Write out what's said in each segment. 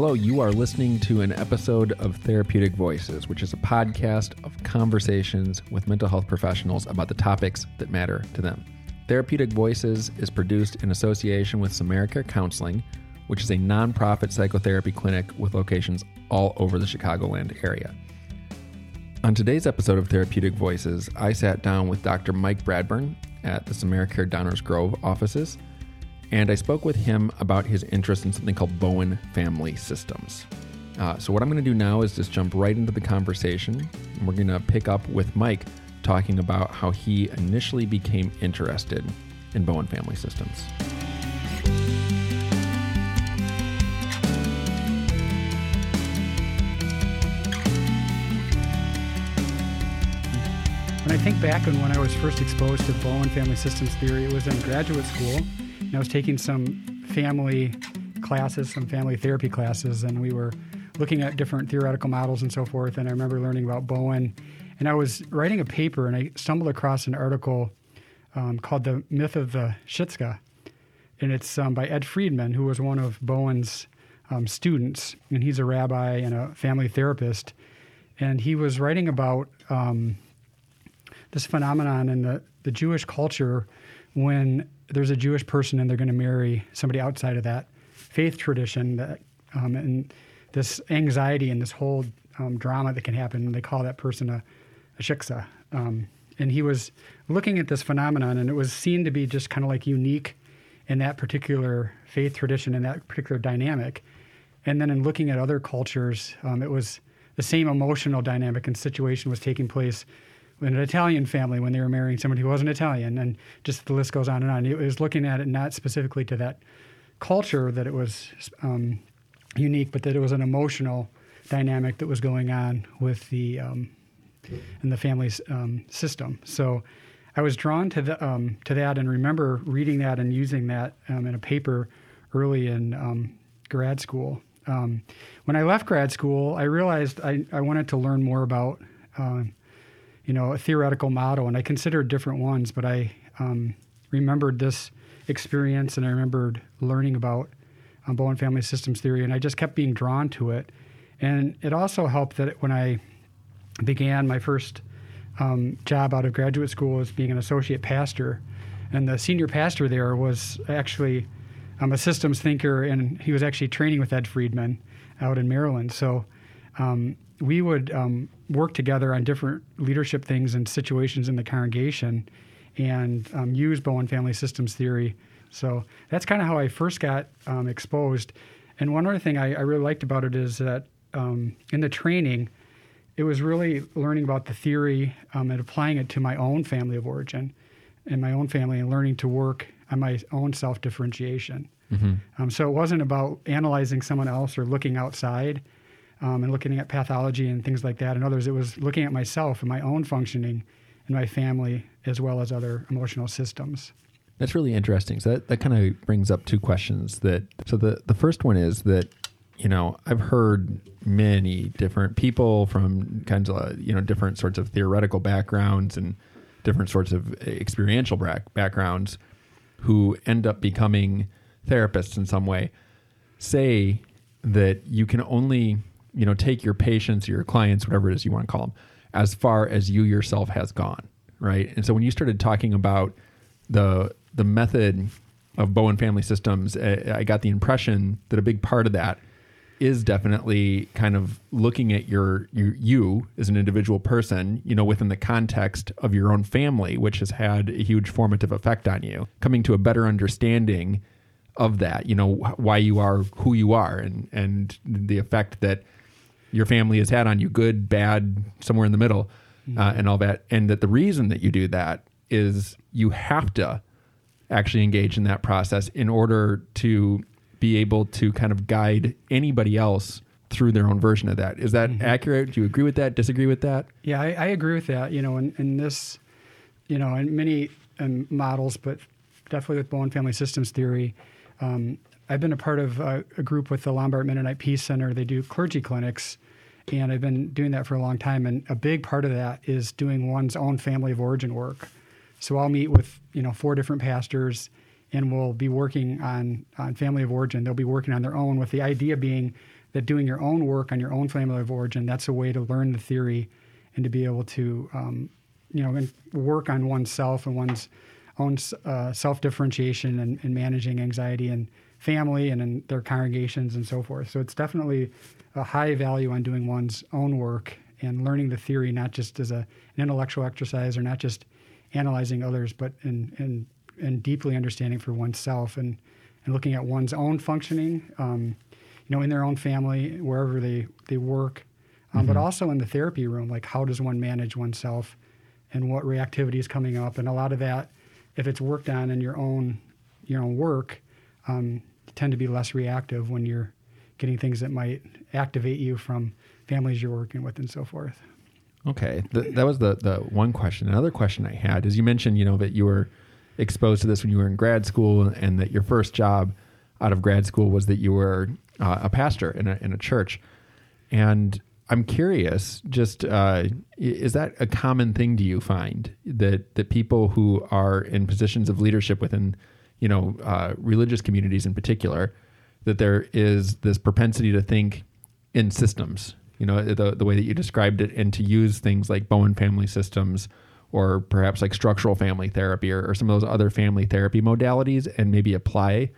Hello, you are listening to an episode of Therapeutic Voices, which is a podcast of conversations with mental health professionals about the topics that matter to them. Therapeutic Voices is produced in association with SamaraCare Counseling, which is a nonprofit psychotherapy clinic with locations all over the Chicagoland area. On today's episode of Therapeutic Voices, I sat down with Dr. Mike Bradburn at the SamaraCare Downers Grove offices and I spoke with him about his interest in something called Bowen Family Systems. Uh, so, what I'm going to do now is just jump right into the conversation. And we're going to pick up with Mike talking about how he initially became interested in Bowen Family Systems. When I think back on when I was first exposed to Bowen Family Systems theory, it was in graduate school and I was taking some family classes, some family therapy classes, and we were looking at different theoretical models and so forth. And I remember learning about Bowen. And I was writing a paper, and I stumbled across an article um, called The Myth of the Shiksa. And it's um, by Ed Friedman, who was one of Bowen's um, students. And he's a rabbi and a family therapist. And he was writing about um, this phenomenon in the, the Jewish culture when there's a Jewish person and they're going to marry somebody outside of that faith tradition, that, um, and this anxiety and this whole um, drama that can happen, they call that person a, a shiksa. Um, and he was looking at this phenomenon, and it was seen to be just kind of like unique in that particular faith tradition and that particular dynamic. And then in looking at other cultures, um, it was the same emotional dynamic and situation was taking place an Italian family when they were marrying somebody who wasn't Italian, and just the list goes on and on. It was looking at it not specifically to that culture that it was um, unique, but that it was an emotional dynamic that was going on with the um, in the family's um, system. So I was drawn to the um, to that, and remember reading that and using that um, in a paper early in um, grad school. when I left grad school, I realized I, I wanted to learn more about uh, you know, a theoretical model, and I considered different ones, but I um, remembered this experience and I remembered learning about um, Bowen family systems theory, and I just kept being drawn to it. And it also helped that when I began my first um, job out of graduate school as being an associate pastor, and the senior pastor there was actually um, a systems thinker, and he was actually training with Ed Friedman out in Maryland. So um, we would um, work together on different leadership things and situations in the congregation and um, use Bowen Family Systems Theory. So that's kind of how I first got um, exposed. And one other thing I, I, really liked about it is that um, in the training, it was really learning about the theory um, and applying it to my own family of origin and my own family and learning to work on my own self differentiation. Mm-hmm. Um, so it wasn't about analyzing someone else or looking outside um, and looking at pathology and things like that and others. It was looking at myself and my own functioning and my family as well as other emotional systems. That's really interesting. So that, that kind of brings up two questions that so the, the first one is that, you know, I've heard many different people from kinds of, you know, different sorts of theoretical backgrounds and different sorts of experiential backgrounds who end up becoming therapists in some way say that you can only you know take your patients your clients whatever it is you want to call them as far as you yourself has gone right? And so when you started talking about the the method of bowen family systems eh, i got the impression that a big part of that is definitely kind of looking at your, your you as an individual person, you know, within the context of your own family, which has had a huge formative effect on you, coming to a better understanding of that, you know, why you are who you are and and the effect that your family has had on you, good, bad, somewhere in the middle, mm-hmm. uh, and all that. And that the reason that you do that is you have to actually engage in that process in order to be able to kind of guide anybody else through their own version of that. Is that mm-hmm. accurate? Do you agree with that? Disagree with that? Yeah, I, I agree with that. You know, in, in this, you know, in many um, models, but definitely with Bowen family systems theory, um, I've been a part of a, a, group with the Lombard Mennonite Peace Center. They do clergy clinics, and I've been doing that for a long time. And a big part of that is doing one's own family of origin work. So I'll meet with you know four different pastors, and we'll be working on on family of origin. They'll be working on their own, with the idea being that doing your own work on your own family of origin, that's a way to learn the theory and to be able to, um, you know, work on oneself and one's own uh, self differentiation and, and, managing anxiety and family and in their congregations and so forth. So it's definitely a high value on doing one's own work and learning the theory, not just as a, an intellectual exercise or not just analyzing others, but in, in, in deeply understanding for oneself and, and looking at one's own functioning, um, you know, in their own family, wherever they, they work, um, mm-hmm. but also in the therapy room, like how does one manage oneself and what reactivity is coming up. And a lot of that, if it's worked on in your own, your own work, um, tend to be less reactive when you're getting things that might activate you from families you're working with and so forth. Okay, the, that was the the one question. Another question I had is you mentioned you know that you were exposed to this when you were in grad school, and that your first job out of grad school was that you were uh, a pastor in a in a church. And I'm curious, just uh, is that a common thing? Do you find that that people who are in positions of leadership within, you know, uh, religious communities in particular, that there is this propensity to think in systems you know the the way that you described it, and to use things like Bowen family systems or perhaps like structural family therapy or, or some of those other family therapy modalities, and maybe apply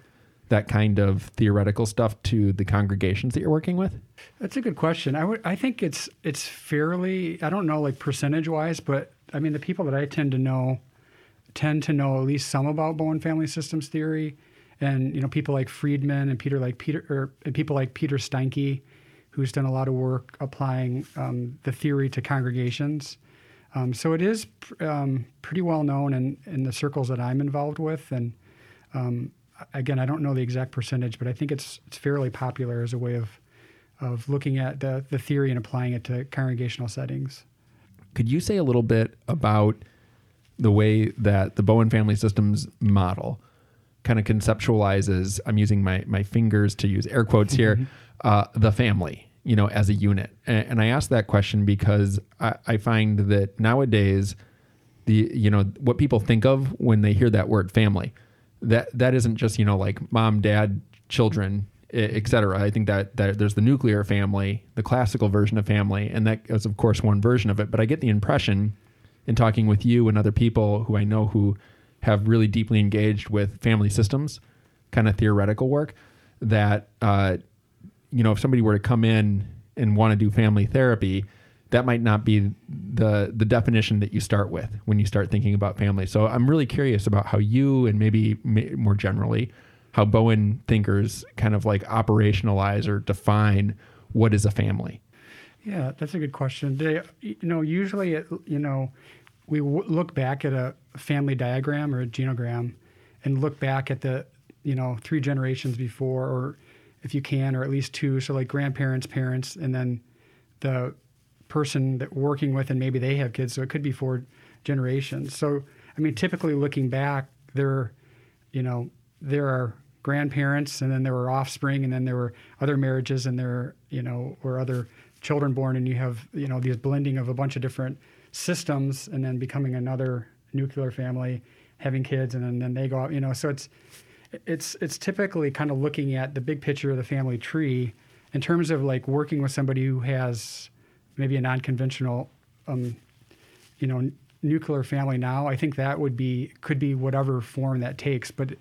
that kind of theoretical stuff to the congregations that you're working with? That's a good question. I would I think it's it's fairly I don't know like percentage wise, but I mean the people that I tend to know tend to know at least some about Bowen family systems theory. And you know people like Friedman and Peter like Peter or and people like Peter Steinke who's done a lot of work applying um, the theory to congregations. Um, so it is um, pretty well known in, in the circles that I'm involved with. And um, again, I don't know the exact percentage, but I think it's, it's fairly popular as a way of, of looking at the, the theory and applying it to congregational settings. Could you say a little bit about the way that the Bowen Family Systems model kind of conceptualizes? I'm using my, my fingers to use air quotes here. Mm-hmm uh, the family, you know, as a unit. And, and I ask that question because I, I, find that nowadays, the you know what people think of when they hear that word family, that that isn't just you know like mom, dad, children, etc. I think that that there's the nuclear family, the classical version of family, and that is of course one version of it. But I get the impression in talking with you and other people who I know who have really deeply engaged with family systems, kind of theoretical work, that uh, you know, if somebody were to come in and want to do family therapy, that might not be the the definition that you start with when you start thinking about family. So I'm really curious about how you and maybe more generally how Bowen thinkers kind of like operationalize or define what is a family. Yeah, that's a good question. They, you know, usually, it, you know, we w- look back at a family diagram or a genogram and look back at the, you know, three generations before or if you can, or at least two. So like grandparents, parents, and then the person that we're working with, and maybe they have kids. So it could be four generations. So I mean, typically looking back, there, you know, there are grandparents, and then there were offspring, and then there were other marriages, and there, you know, or other children born, and you have, you know, these blending of a bunch of different systems, and then becoming another nuclear family, having kids, and then, then they go out, you know. So it's it's it's typically kind of looking at the big picture of the family tree in terms of like working with somebody who has maybe a non-conventional um, you know nuclear family now i think that would be could be whatever form that takes but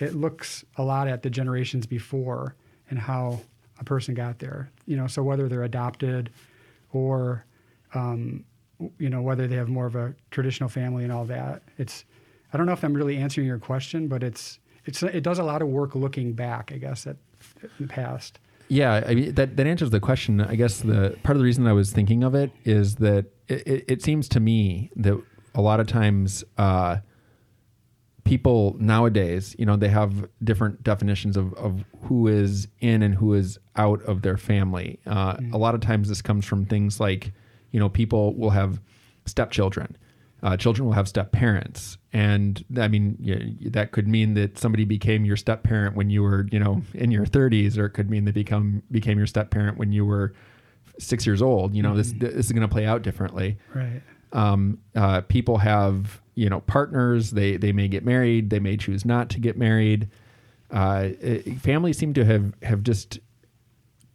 it looks a lot at the generations before and how a person got there you know so whether they're adopted or um, you know whether they have more of a traditional family and all that it's i don't know if i'm really answering your question but it's it's it does a lot of work looking back, I guess, at in the past. Yeah, I mean that that answers the question. I guess the part of the reason I was thinking of it is that it, it, it seems to me that a lot of times uh, people nowadays, you know, they have different definitions of, of who is in and who is out of their family. Uh, mm-hmm. A lot of times this comes from things like, you know, people will have stepchildren uh, children will have step parents, and I mean you that could mean that somebody became your step parent when you were you know in your 30s, or it could mean they become became your step parent when you were six years old. You know mm-hmm. this this is going to play out differently. Right. Um, uh, people have you know partners. They they may get married. They may choose not to get married. Uh, it, families seem to have have just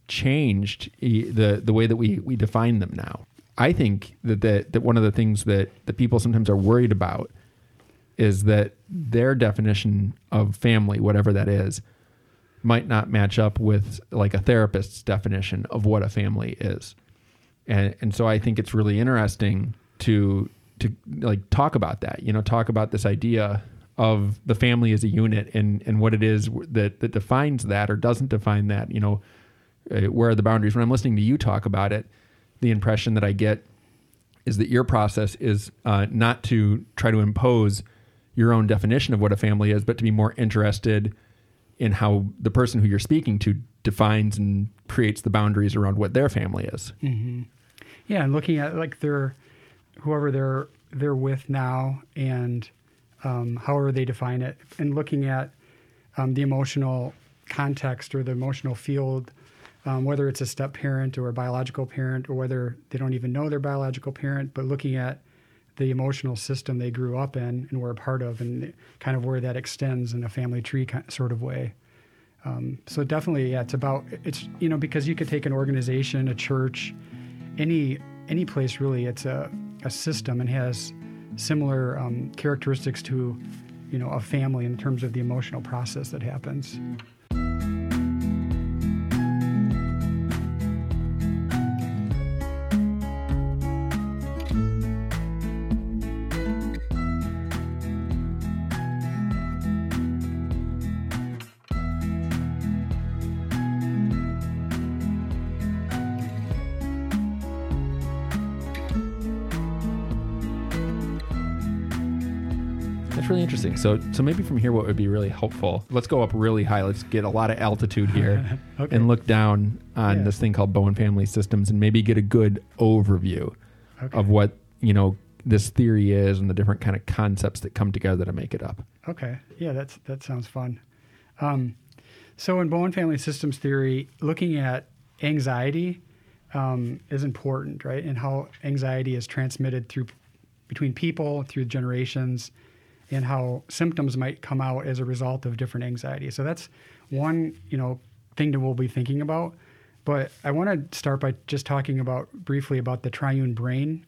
changed e- the the way that we we define them now. I think that that, that one of the things that that people sometimes are worried about is that their definition of family, whatever that is, might not match up with like a therapist's definition of what a family is. And and so I think it's really interesting to to like talk about that, you know, talk about this idea of the family as a unit and and what it is that that defines that or doesn't define that, you know, uh, where are the boundaries? When I'm listening to you talk about it, the impression that I get is that your process is uh, not to try to impose your own definition of what a family is, but to be more interested in how the person who you're speaking to defines and creates the boundaries around what their family is. Mm-hmm. Yeah, and looking at like their whoever they're they're with now and um, however they define it, and looking at um, the emotional context or the emotional field, um, whether it's a step parent or a biological parent, or whether they don't even know their biological parent, but looking at the emotional system they grew up in and were a part of, and kind of where that extends in a family tree sort of way. Um, so definitely, yeah, it's about it's you know because you could take an organization, a church, any any place really. It's a a system and has similar um, characteristics to you know a family in terms of the emotional process that happens. So, so maybe from here, what would be really helpful? Let's go up really high. Let's get a lot of altitude here, Okay. and look down on Yeah. this thing called Bowen Family Systems, and maybe get a good overview Okay. of what you know this theory is and the different kind of concepts that come together to make it up. Okay. Yeah, that's that sounds fun. Um, so in Bowen Family Systems Theory, looking at anxiety um, is important, right? And how anxiety is transmitted through between people, through generations, and how symptoms might come out as a result of different anxiety. So that's one, you know, thing that we'll be thinking about. But I want to start by just talking about briefly about the triune brain.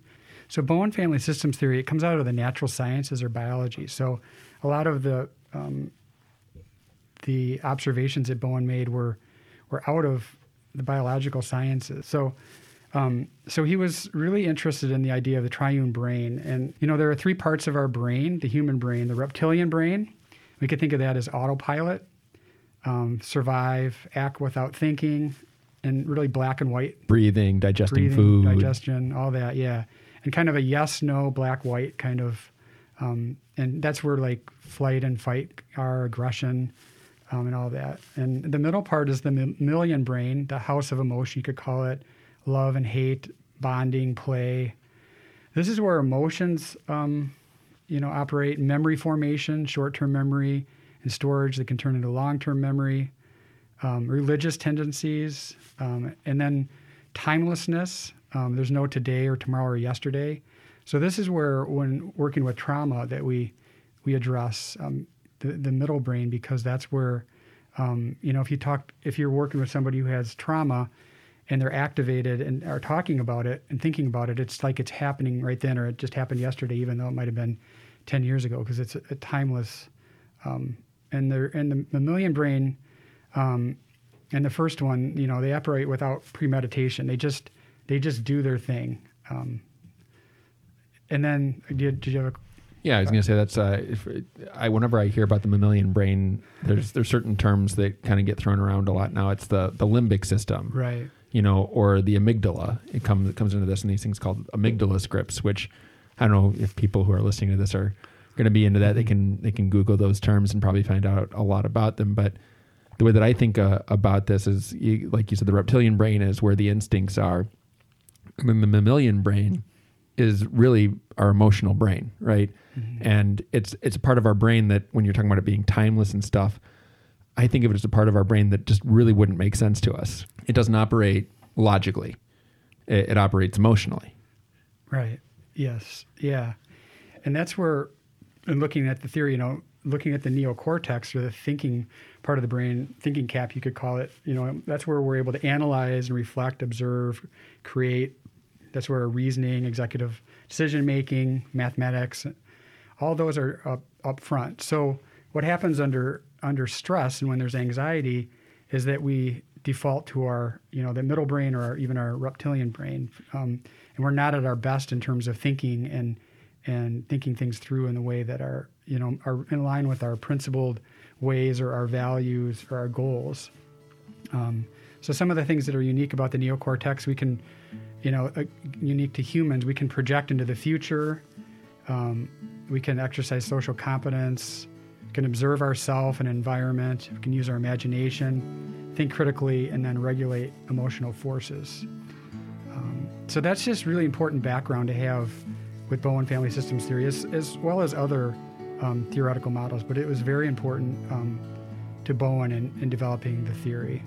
So Bowen Family Systems Theory, it comes out of the natural sciences or biology. So a lot of the um, the observations that Bowen made were were out of the biological sciences. So um, so he was really interested in the idea of the triune brain. And you know, there are three parts of our brain: the human brain, the reptilian brain. We could think of that as autopilot, um, survive, act without thinking, and really black and white Breathing, digesting breathing, food. digestion, all that. Yeah, and kind of a yes, no, black, white kind of, um, and that's where like flight and fight are, aggression, um, and all that. And the middle part is the mammalian brain, the house of emotion, you could call it, love and hate, bonding, play. This is where emotions, um, you know, operate. Memory formation, short-term memory, and storage that can turn into long-term memory. Um, religious tendencies, um, and then timelessness. Um, there's no today or tomorrow or yesterday. So this is where, when working with trauma, that we we address um, the the middle brain because that's where, um, you know, if you talk, if you're working with somebody who has trauma, and they're activated and are talking about it and thinking about it, it's like it's happening right then, or it just happened yesterday, even though it might have been ten years ago, because it's a, a timeless. Um, and the and the mammalian brain, um, and the first one, you know, they operate without premeditation. They just they just do their thing. Um, and then did, did you have a Yeah, I was going to say that's. Uh, if, I whenever I hear about the mammalian brain, there's there's certain terms that kind of get thrown around a lot now. It's the the limbic system, right? You know, or the amygdala. It comes it comes into this, and these things called amygdala scripts. Which I don't know if people who are listening to this are going to be into that. They can they can Google those terms and probably find out a lot about them. But the way that I think uh, about this is, you, like you said, the reptilian brain is where the instincts are, and then the mammalian brain is really our emotional brain, right? And it's it's a part of our brain that when you're talking about it being timeless and stuff, I think of it as a part of our brain that just really wouldn't make sense to us. It doesn't operate logically. It, it operates emotionally. Right. Yes. Yeah. And that's where, in looking at the theory, you know, looking at the neocortex or the thinking part of the brain, thinking cap, you could call it. You know, that's where we're able to analyze and reflect, observe, create. That's where reasoning, executive decision making, mathematics, all those are up, up front. So what happens under under stress and when there's anxiety is that we default to our you know the middle brain or our, even our reptilian brain, um, and we're not at our best in terms of thinking and and thinking things through in the way that are you know are in line with our principled ways or our values or our goals. Um, so some of the things that are unique about the neocortex, we can, you know, uh, unique to humans, we can project into the future. Um, we can exercise social competence. Can observe ourself and environment. We can use our imagination, think critically, and then regulate emotional forces. Um, so that's just really important background to have with Bowen family systems theory, as, as well as other um, theoretical models. But it was very important um, to Bowen in, in developing the theory.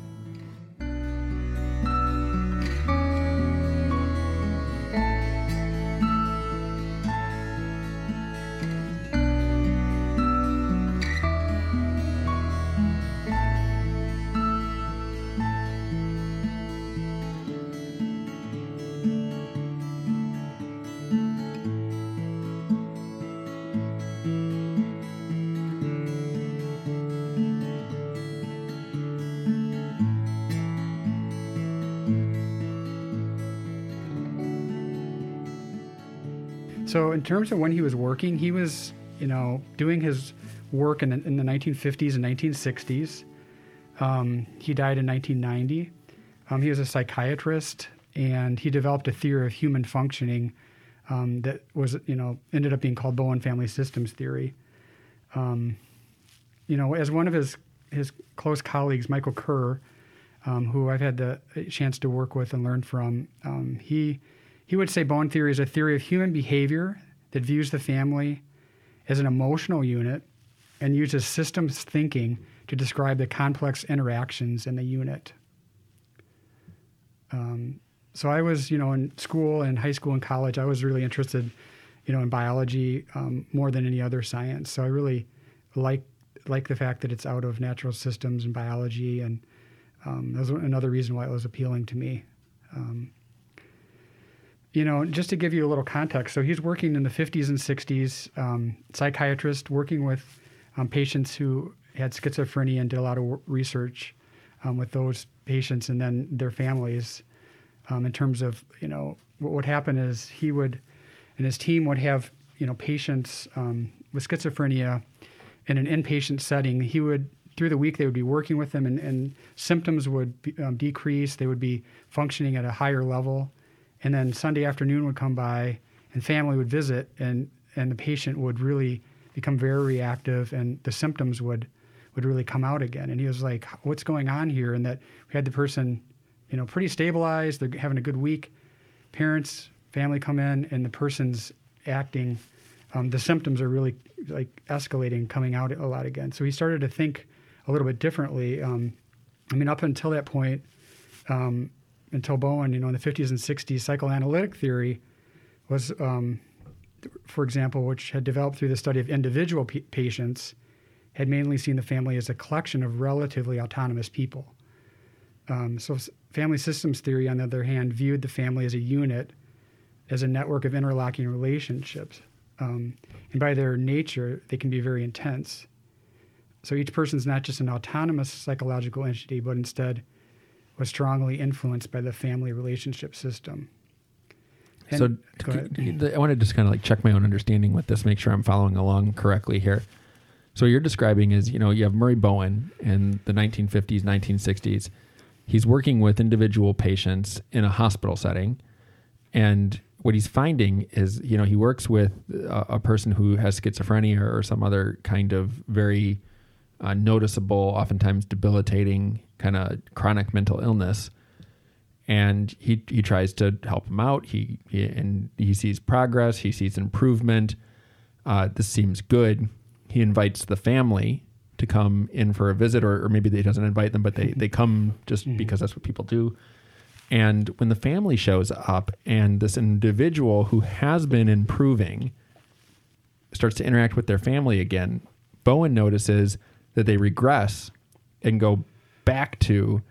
So in terms of when he was working, he was, you know, doing his work in the, in the 1950s and 1960s. Um, he died in 1990. Um, he was a psychiatrist, and he developed a theory of human functioning um, that was, you know, ended up being called Bowen Family Systems Theory. Um, you know, as one of his his close colleagues, Michael Kerr, um, who I've had the chance to work with and learn from, um, he he would say Bowen theory is a theory of human behavior that views the family as an emotional unit and uses systems thinking to describe the complex interactions in the unit. Um, so I was, you know, in school and high school and college, I was really interested, you know, in biology um, more than any other science. So I really like like the fact that it's out of natural systems and biology, and um, that was another reason why it was appealing to me. Um, you know, just to give you a little context, so he's working in the 50s and 60s, um, psychiatrist working with um, patients who had schizophrenia and did a lot of research um, with those patients and then their families. Um, in terms of, you know, what would happen is he would, and his team would have, you know, patients um, with schizophrenia in an inpatient setting. He would through the week they would be working with them and, and symptoms would be, um, decrease they would be functioning at a higher level and then Sunday afternoon would come by and family would visit and and the patient would really become very reactive and the symptoms would would really come out again. And he was like what's going on here? And that we had the person you know pretty stabilized. They're having a good week. Parents family come in and the person's acting um, the symptoms are really like escalating coming out a lot again. So he started to think a little bit differently. Um, i mean up until that point um, until Bowen, you know, in the 50s and 60s, psychoanalytic theory was, um, for example, which had developed through the study of individual p- patients, had mainly seen the family as a collection of relatively autonomous people. Um, so, family systems theory, on the other hand, viewed the family as a unit, as a network of interlocking relationships. Um, and by their nature, they can be very intense. So, each person's not just an autonomous psychological entity, but instead, was strongly influenced by the family relationship system. And so to, I want to just kind of like check my own understanding with this, make sure I'm following along correctly here. So you're describing is, you know, you have Murray Bowen in the 1950s, 1960s. He's working with individual patients in a hospital setting. And what he's finding is, you know, he works with a, a person who has schizophrenia or some other kind of very uh, noticeable, oftentimes debilitating kind of chronic mental illness. And he, he tries to help him out. He, he and he sees progress. He sees improvement. Uh, this seems good. He invites the family to come in for a visit, or, or maybe he doesn't invite them, but they, they come just mm-hmm. because that's what people do. And when the family shows up and this individual who has been improving starts to interact with their family again, Bowen notices that they regress and go back to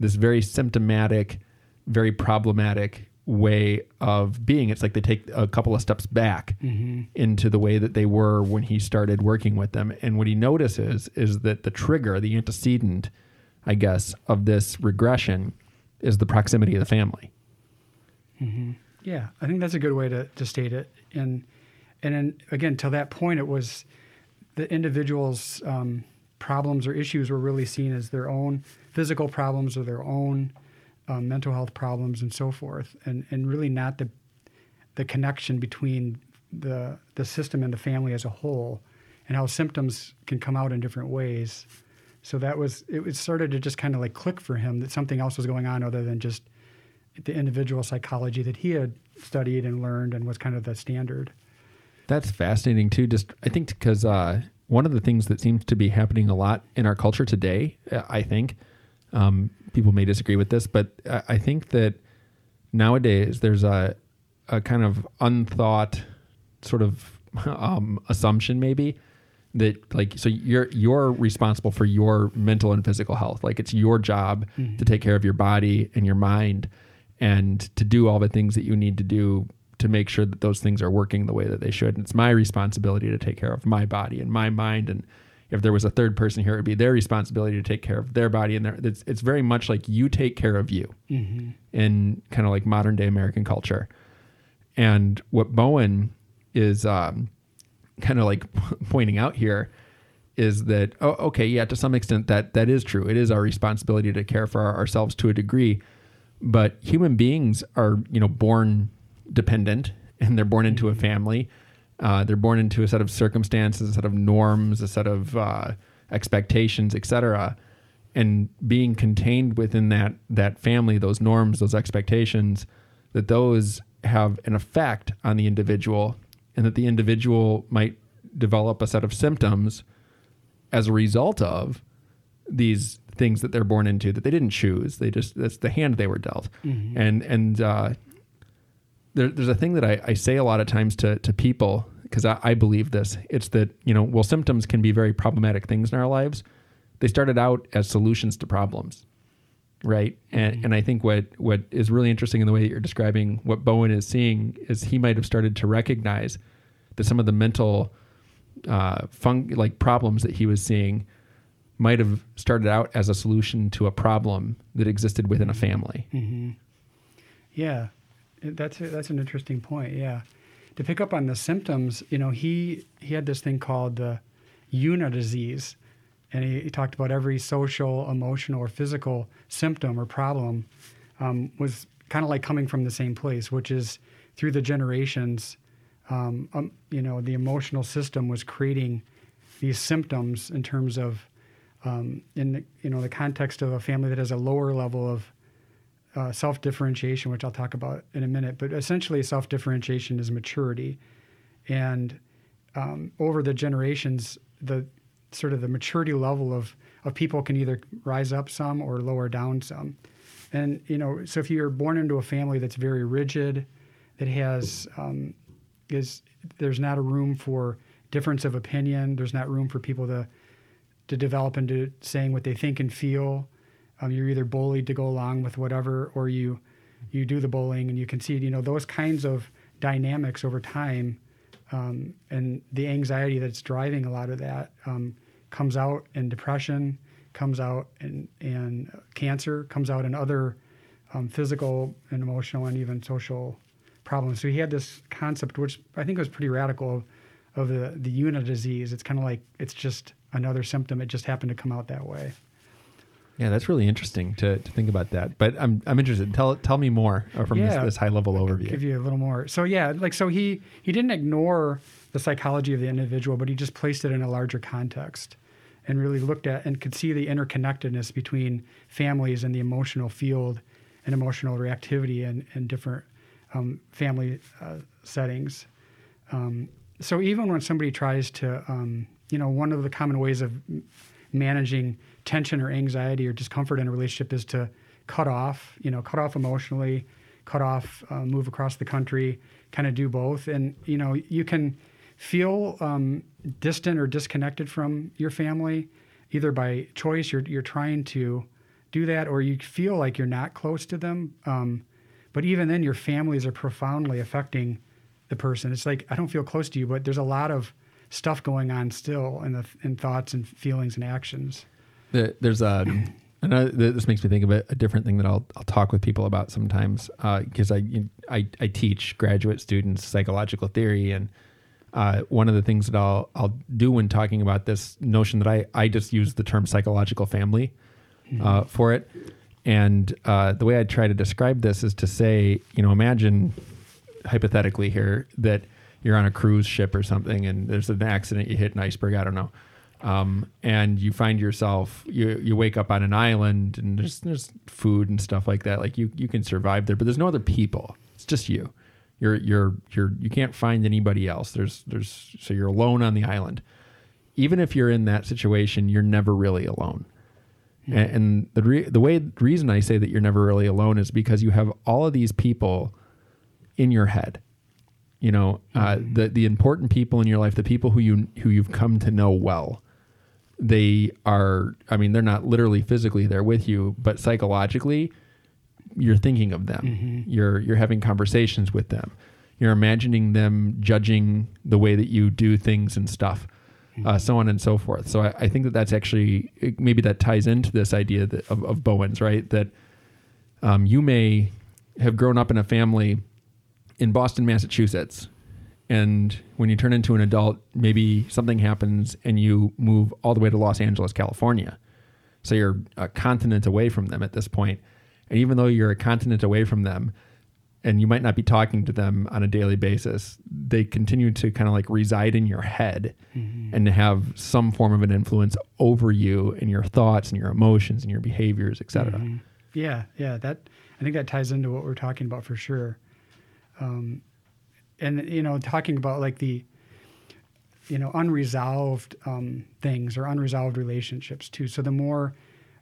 this very symptomatic, very problematic way of being. It's like they take a couple of steps back Mm-hmm. into the way that they were when he started working with them. And what he notices is that the trigger, the antecedent, I guess, of this regression is the proximity of the family. Yeah, I think that's a good way to, to state it. And and then again, till that point, it was the individual's um, problems or issues were really seen as their own physical problems or their own um, mental health problems and so forth, and and really not the the connection between the the system and the family as a whole, and how symptoms can come out in different ways. So that was it. Was started to just kind of like click for him that something else was going on other than just the individual psychology that he had studied and learned and was kind of the standard. That's fascinating too. Just I think because uh, one of the things that seems to be happening a lot in our culture today, uh, I think um, people may disagree with this, but I I think that nowadays there's a a kind of unthought sort of um, assumption maybe that like so you're you're responsible for your mental and physical health. Like it's your job to take care of your body and your mind and to do all the things that you need to do to make sure that those things are working the way that they should. And it's my responsibility to take care of my body and my mind. And if there was a third person here it would be their responsibility to take care of their body. And their it's, it's very much like you take care of you in kind of like modern day american culture. And what Bowen is um, kind of like pointing out here is that oh, okay, yeah, to some extent that that is true. It is our responsibility to care for our, ourselves to a degree, but human beings are you know born dependent and they're born into a family. Uh, they're born into a set of circumstances, a set of norms, a set of uh, expectations, etc. And being contained within that that family, those norms, those expectations, that those have an effect on the individual, and that the individual might develop a set of symptoms as a result of these things that they're born into that they didn't choose. They just that's the hand they were dealt. And and uh, there, there's a thing that I, I say a lot of times to to people because I, I believe this. It's that you know, well, symptoms can be very problematic things in our lives. They started out as solutions to problems, right? And mm-hmm. and I think what what is really interesting in the way that you're describing what Bowen is seeing is he might have started to recognize that some of the mental uh, fun- like problems that he was seeing might have started out as a solution to a problem that existed within a mm-hmm. family. Mm-hmm. Yeah, that's a, that's an interesting point. Yeah, to pick up on the symptoms, you know, he he had this thing called the Yuna disease, and he, he talked about every social, emotional, or physical symptom or problem um, was kind of like coming from the same place, which is through the generations. Um, um, you know, the emotional system was creating these symptoms in terms of um, in the, you know the context of a family that has a lower level of uh, self differentiation, which I'll talk about in a minute. But essentially, self differentiation is maturity, and um, over the generations, the sort of the maturity level of of people can either rise up some or lower down some. And you know, so if you're born into a family that's very rigid, that has um, is there's not a room for difference of opinion. There's not room for people to to develop into saying what they think and feel. Um, you're either bullied to go along with whatever, or you you do the bullying and you concede. You know those kinds of dynamics over time, um, and the anxiety that's driving a lot of that um, comes out in depression, comes out in in cancer, comes out in other um, physical and emotional and even social problems. So he had this concept, which I think was pretty radical, of, of the the Una disease. It's kind of like it's just another symptom. It just happened to come out that way. Yeah, that's really interesting to, to think about that. But I'm I'm interested. Tell tell me more uh, from Yeah. this, this high level overview. Give you a little more. So yeah, like so he he didn't ignore the psychology of the individual, but he just placed it in a larger context and really looked at and could see the interconnectedness between families and the emotional field and emotional reactivity and, in different um, family uh, settings. Um, so even when somebody tries to, um, you know, one of the common ways of managing tension or anxiety or discomfort in a relationship is to cut off, you know, cut off emotionally, cut off, uh, move across the country, kind of do both. And, you know, you can feel um, distant or disconnected from your family, either by choice, you're you're trying to do that, or you feel like you're not close to them. Um, but even then, your families are profoundly affecting the person. It's like I don't feel close to you, but there's a lot of stuff going on still in the in thoughts and feelings and actions. There's a and this makes me think of a, a, different thing that I'll, I'll talk with people about sometimes because uh, I, I, I teach graduate students psychological theory. And uh, one of the things that I'll I'll do when talking about this notion that I I just use the term psychological family mm-hmm. uh, for it. And uh, the way I try to describe this is to say you know imagine hypothetically here that you're on a cruise ship or something and there's an accident you hit an iceberg I don't know um, and you find yourself you you wake up on an island and there's there's food and stuff like that. Like you you can survive there, but there's no other people. It's just you. You're you're you're you can't find anybody else. There's there's so you're alone on the island. Even if you're in that situation, you're never really alone. Mm-hmm. And, and, the re, the way the reason I say that you're never really alone is because you have all of these people in your head you know uh, mm-hmm. the the important people in your life the people who you who you've come to know well they are i mean they're not literally physically there with you but psychologically you're thinking of them mm-hmm. you're you're having conversations with them you're imagining them judging the way that you do things and stuff uh, mm-hmm. uh, so on and so forth so I, I, think that that's actually maybe that ties into this idea that, of, of Bowen's right that um, you may have grown up in a family in Boston Massachusetts and when you turn into an adult, maybe something happens and you move all the way to Los Angeles, California. So you're a continent away from them at this point. And even though you're a continent away from them, and you might not be talking to them on a daily basis, they continue to kind of like reside in your head mm-hmm. and have some form of an influence over you and your thoughts and your emotions and your behaviors, etc. Mm-hmm. Yeah, yeah. That I think that ties into what we're talking about for sure. Um, and you know, talking about like the you know unresolved um, things or unresolved relationships too. So the more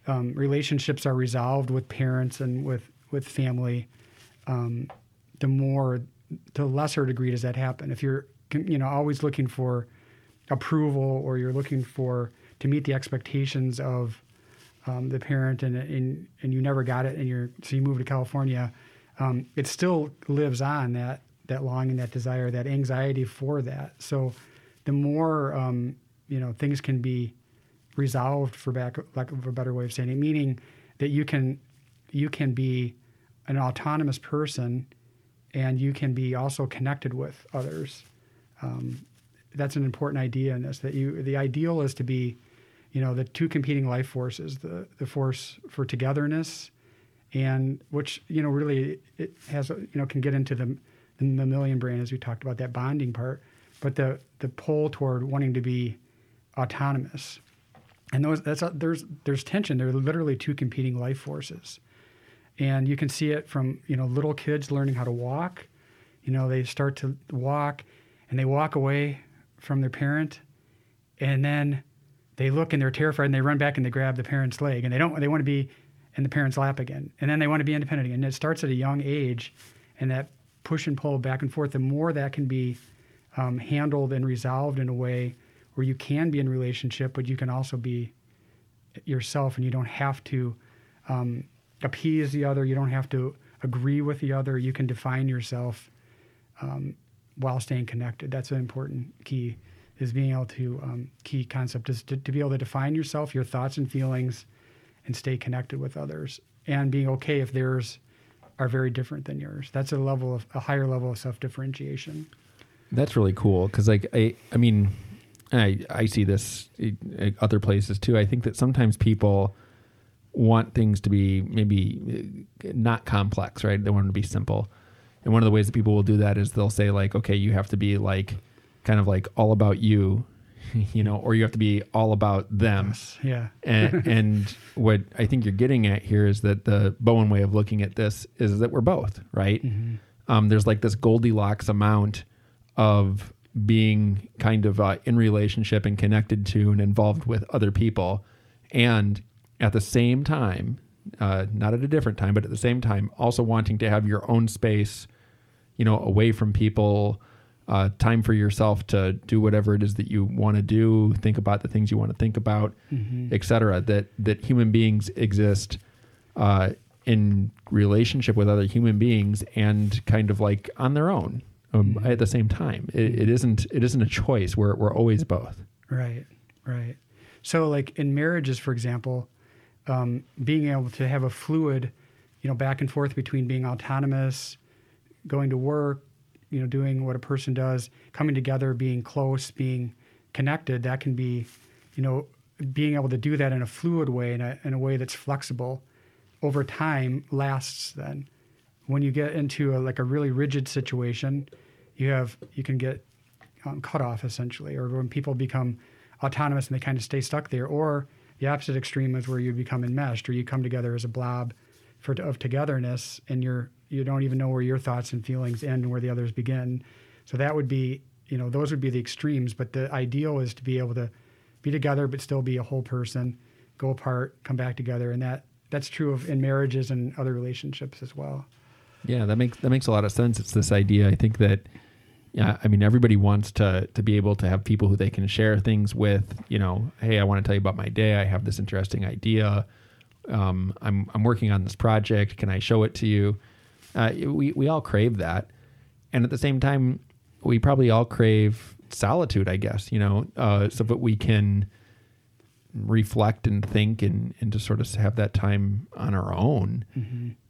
um, relationships are resolved with parents and with with family, um, the more to lesser degree does that happen. If you're you know always looking for approval or you're looking for to meet the expectations of um, the parent and, and and you never got it and you're so you move to California, um, it still lives on that that longing, and that desire, that anxiety for that. So the more um, you know things can be resolved, for back lack of a better way of saying it, meaning that you can you can be an autonomous person and you can be also connected with others. Um, that's an important idea in this. That you the ideal is to be, you know, the two competing life forces: the the force for togetherness, and which you know really it has you know can get into the the mammalian brain, as we talked about, that bonding part, but the the pull toward wanting to be autonomous. And those that's a, there's there's tension. There are literally two competing life forces, and you can see it from you know little kids learning how to walk. You know they start to walk, and they walk away from their parent, and then they look and they're terrified and they run back and they grab the parent's leg and they don't they want to be in the parent's lap again and then they want to be independent again. And it starts at a young age, and that push and pull back and forth, the more that can be um, handled and resolved in a way where you can be in relationship, but you can also be yourself, and you don't have to um, appease the other. You don't have to agree with the other. You can define yourself um, while staying connected. That's an important key. Is being able to um, key concept is to, to be able to define yourself, your thoughts and feelings, and stay connected with others, and being okay if there's are very different than yours. That's a level of a higher level of self differentiation. That's really cool because, like, I, I mean, I, I see this other places too. I think that sometimes people want things to be maybe uh, not complex, right? They want them to be simple. And one of the ways that people will do that is they'll say like, okay, you have to be like, kind of like all about you you know, or you have to be all about them. Yes. Yeah. and, and what I think you're getting at here is that the Bowen way of looking at this is that we're both, right? Mm-hmm. Um, there's like this Goldilocks amount of being kind of uh, in relationship and connected to and involved with other people. And at the same time, uh, not at a different time, but at the same time, also wanting to have your own space, you know, away from people uh, time for yourself to do whatever it is that you want to do, think about the things you want to think about, Mhm. etc. That that human beings exist uh, in relationship with other human beings and kind of like on their own um, Mhm. at the same time. It, it isn't it isn't a choice. We're we're always both. Right, right. So, like in marriages, for example, um, being able to have a fluid, you know, back and forth between being autonomous, going to work, you know, doing what a person does, coming together, being close, being connected, that can be, you know, being able to do that in a fluid way, in a, in a way that's flexible over time lasts then. When you get into a, like a really rigid situation, you have, you can get um, cut off essentially, or when people become autonomous and they kind of stay stuck there, or the opposite extreme is where you become enmeshed, or you come together as a blob for of togetherness, and you're you don't even know where your thoughts and feelings end and where the others begin. So that would be you know those would be the extremes, but the ideal is to be able to be together but still be a whole person, go apart, come back together, and that that's true of in marriages and other relationships as well. Yeah, that makes that makes a lot of sense. It's this idea. I think that yeah, I mean everybody wants to to be able to have people who they can share things with. You know, hey, I want to tell you about my day. I have this interesting idea. Um, I'm I'm working on this project. Can I show it to you? Uh, we we all crave that, and at the same time, we probably all crave solitude. I guess you know, uh, so that we can reflect and think and and to sort of have that time on our own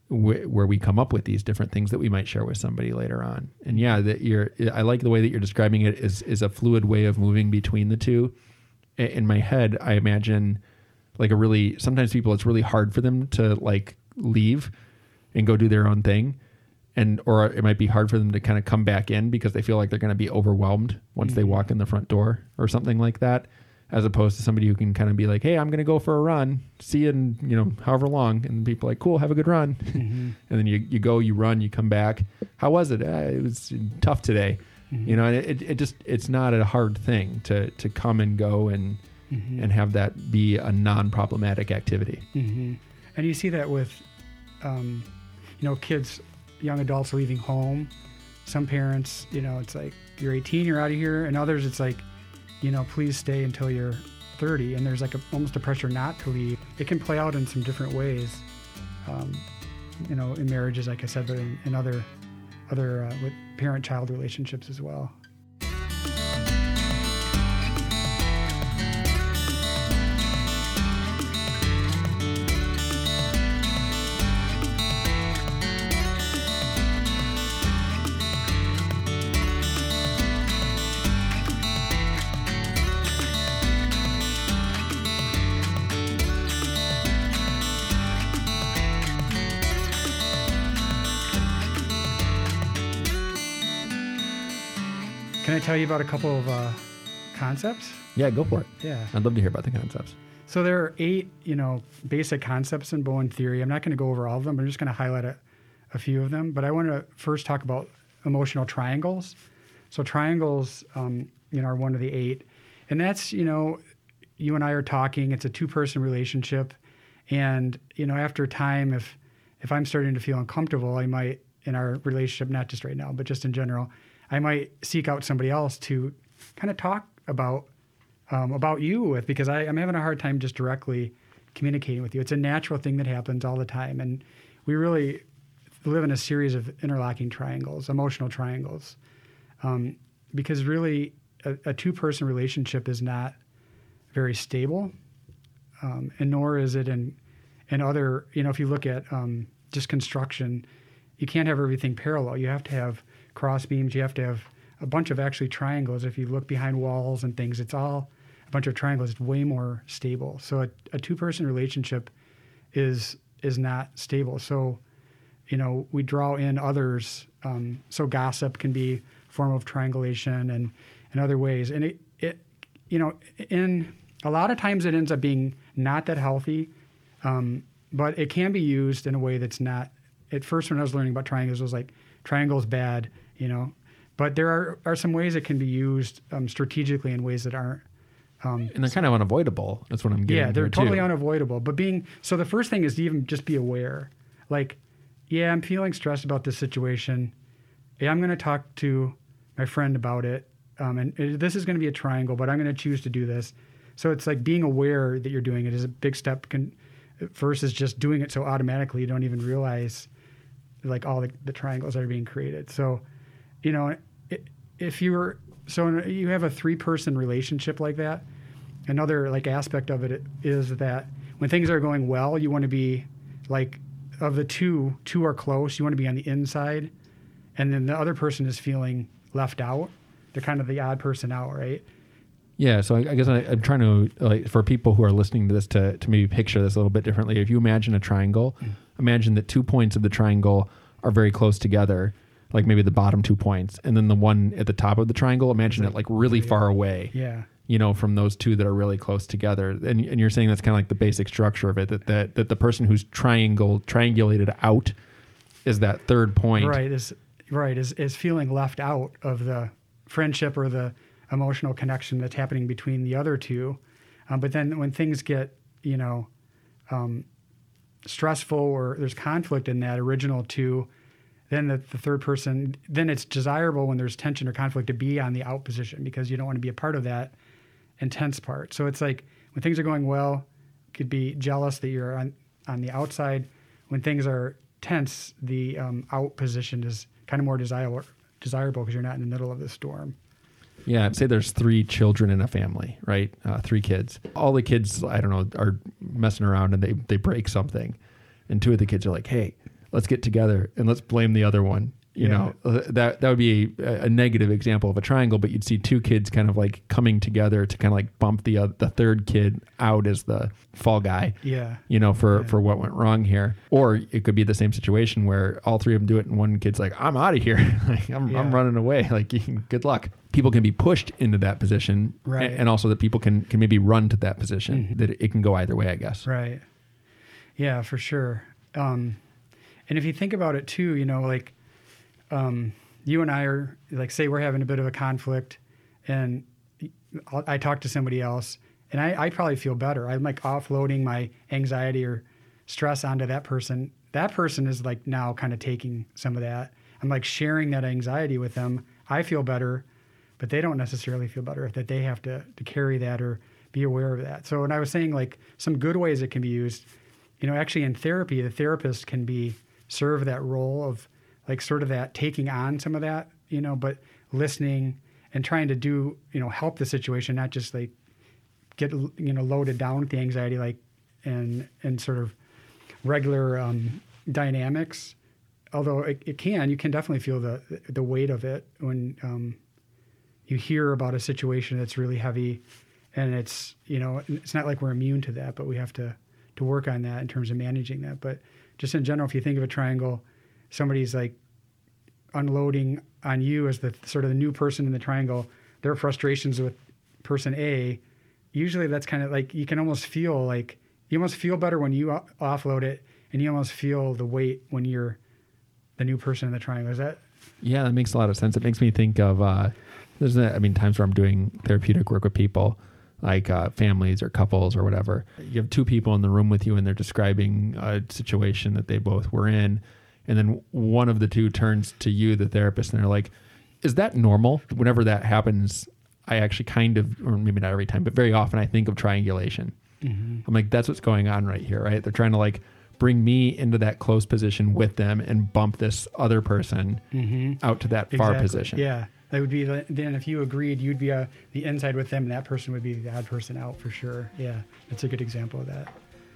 wh- where we come up with these different things that we might share with somebody later on. And yeah, that you're I like the way that you're describing it is is a fluid way of moving between the two. In my head, I imagine like a really sometimes people it's really hard for them to like leave and go do their own thing. And or it might be hard for them to kind of come back in because they feel like they're going to be overwhelmed once they Mhm. walk in the front door or something like that as opposed to somebody who can kind of be like, "Hey, I'm going to go for a run. See you in you know however long," and people are like, "Cool, have a good run." Mhm. and then you, you go, you run, you come back. How was it? Uh, it was tough today. Mhm. You know, and it, it just it's not a hard thing to to come and go and Mhm. and have that be a non-problematic activity. hmm And you see that with, um, you know, kids, young adults leaving home. Some parents, you know, it's like you're 18, you're out of here, and others, it's like, you know, please stay until you're 30. And there's like a, almost a pressure not to leave. It can play out in some different ways, um, you know, in marriages, like I said, but in, in other, other uh, with parent-child relationships as well. Tell you about a couple of uh, concepts? Yeah, go for it. Yeah. I'd love to hear about the concepts. So there are eight, you know, basic concepts in Bowen theory. I'm not going to go over all of them. I'm just going to highlight a, a few of them. But I want to first talk about emotional triangles. So triangles, um, you know, are one of the eight, and that's you know, you and I are talking. It's a two-person relationship, and you know, after time, if if I'm starting to feel uncomfortable, I might in our relationship, not just right now, but just in general, I might seek out somebody else to kind of talk about um, about you with because I, I'm having a hard time just directly communicating with you. It's a natural thing that happens all the time, and we really live in a series of interlocking triangles, emotional triangles, um, because really a, a two-person relationship is not very stable, um, and nor is it in in other. You know, if you look at um, just construction, you can't have everything parallel. You have to have cross beams. You have to have a bunch of actually triangles. If you look behind walls and things, it's all a bunch of triangles. It's way more stable. So a, a two-person relationship is is not stable. So you know we draw in others. Um, so gossip can be a form of triangulation and and other ways. And it it you know in a lot of times it ends up being not that healthy, um, but it can be used in a way that's not. At first, when I was learning about triangles, it was like triangles bad, you know. But there are, are some ways it can be used um, strategically in ways that aren't. Um, And they're kind of unavoidable. That's what I'm getting. yeah, they're totally too. unavoidable. But being so, the first thing is to even just be aware. Like, yeah, I'm feeling stressed about this situation. Yeah, I'm going to talk to my friend about it, um, and it, this is going to be a triangle, but I'm going to choose to do this. So it's like being aware that you're doing it is a big step can, versus just doing it so automatically you don't even realize like all the, the triangles that are being created. So, you know, if you were so you have a three person relationship like that, another like aspect of it is that when things are going well, you want to be like of the two, two are close. You want to be on the inside, and then the other person is feeling left out. They're kind of the odd person out, right? Yeah, so I, I guess I, am trying to like for people who are listening to this to to maybe picture this a little bit differently. If you imagine a triangle, mm. Imagine that two points of the triangle are very close together, like maybe the bottom two points, and then the one at the top of the triangle. Imagine it like really far away. Yeah. You know, from those two that are really close together, and and you're saying that's kind of like the basic structure of it. That that that the person who's triangle triangulated out is that third point. Right. Is right is is feeling left out of the friendship or the emotional connection that's happening between the other two. Um, but then when things get you know um, stressful or there's conflict in that original two, then the, the, third person, then it's desirable when there's tension or conflict to be on the out position because you don't want to be a part of that intense part. So it's like when things are going well, you could be jealous that you're on, on the outside. When things are tense, the um, out position is kind of more desirable desirable because you're not in the middle of the storm. Yeah, say there's three children in a family, right? Uh, three kids. All the kids, I don't know, are messing around and they they break something, and two of the kids are like, "Hey, let's get together and let's blame the other one." You yeah. know, uh, that that would be a, a, negative example of a triangle, but you'd see two kids kind of like coming together to kind of like bump the uh, the third kid out as the fall guy. Yeah. You know, for yeah. for what went wrong here, or it could be the same situation where all three of them do it, and one kid's like, "I'm out of here, like, I'm yeah. I'm running away." Like, good luck. People can be pushed into that position, right? And, also that people can can maybe run to that position. Mm-hmm. That it can go either way, I guess. Right. Yeah, for sure. Um, and if you think about it too, you know, like um, you and I are like, say we're having a bit of a conflict, and I talk to somebody else, and I, I probably feel better. I'm like offloading my anxiety or stress onto that person. That person is like now kind of taking some of that. I'm like sharing that anxiety with them. I feel better, but they don't necessarily feel better that they have to, to carry that or be aware of that. So when I was saying like some good ways it can be used, you know, actually in therapy, the therapist can be serve that role of like sort of that taking on some of that, you know, but listening and trying to do, you know, help the situation, not just like get, you know, loaded down with the anxiety, like, and, and sort of regular um, dynamics. Although it, it, can, you can definitely feel the, the weight of it when um, you hear about a situation that's really heavy and it's, you know, it's not like we're immune to that, but we have to, to work on that in terms of managing that. But just in general, if you think of a triangle, somebody's like unloading on you as the sort of the new person in the triangle, their frustrations with person A, usually that's kind of like you can almost feel like you almost feel better when you offload it and you almost feel the weight when you're the new person in the triangle. Is that? Yeah, that makes a lot of sense. It makes me think of, uh, there's, I mean, times where I'm doing therapeutic work with people like uh, families or couples or whatever. You have two people in the room with you and they're describing a situation that they both were in and then one of the two turns to you, the therapist, and they're like, "Is that normal?" Whenever that happens, I actually kind of, or maybe not every time, but very often, I think of triangulation. Mm-hmm. I'm like, "That's what's going on right here, right?" They're trying to like bring me into that close position with them and bump this other person mm-hmm. out to that exactly. far position. Yeah. That would be the, then if you agreed, you'd be a, uh, the inside with them, and that person would be the odd person out for sure. Yeah, that's a good example of that.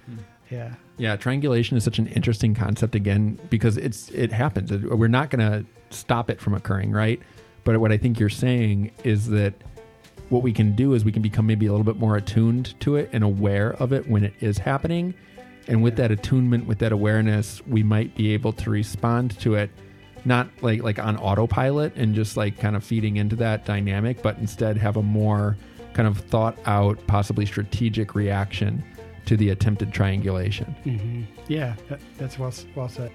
Hmm. Yeah. Yeah, triangulation is such an interesting concept again because it's it happens. We're not going to stop it from occurring, right? But what I think you're saying is that what we can do is we can become maybe a little bit more attuned to it and aware of it when it is happening. And with that attunement, with that awareness, we might be able to respond to it not like like on autopilot and just like kind of feeding into that dynamic, but instead have a more kind of thought out, possibly strategic reaction to the attempted triangulation. Mm-hmm. Yeah, that, that's well, well said.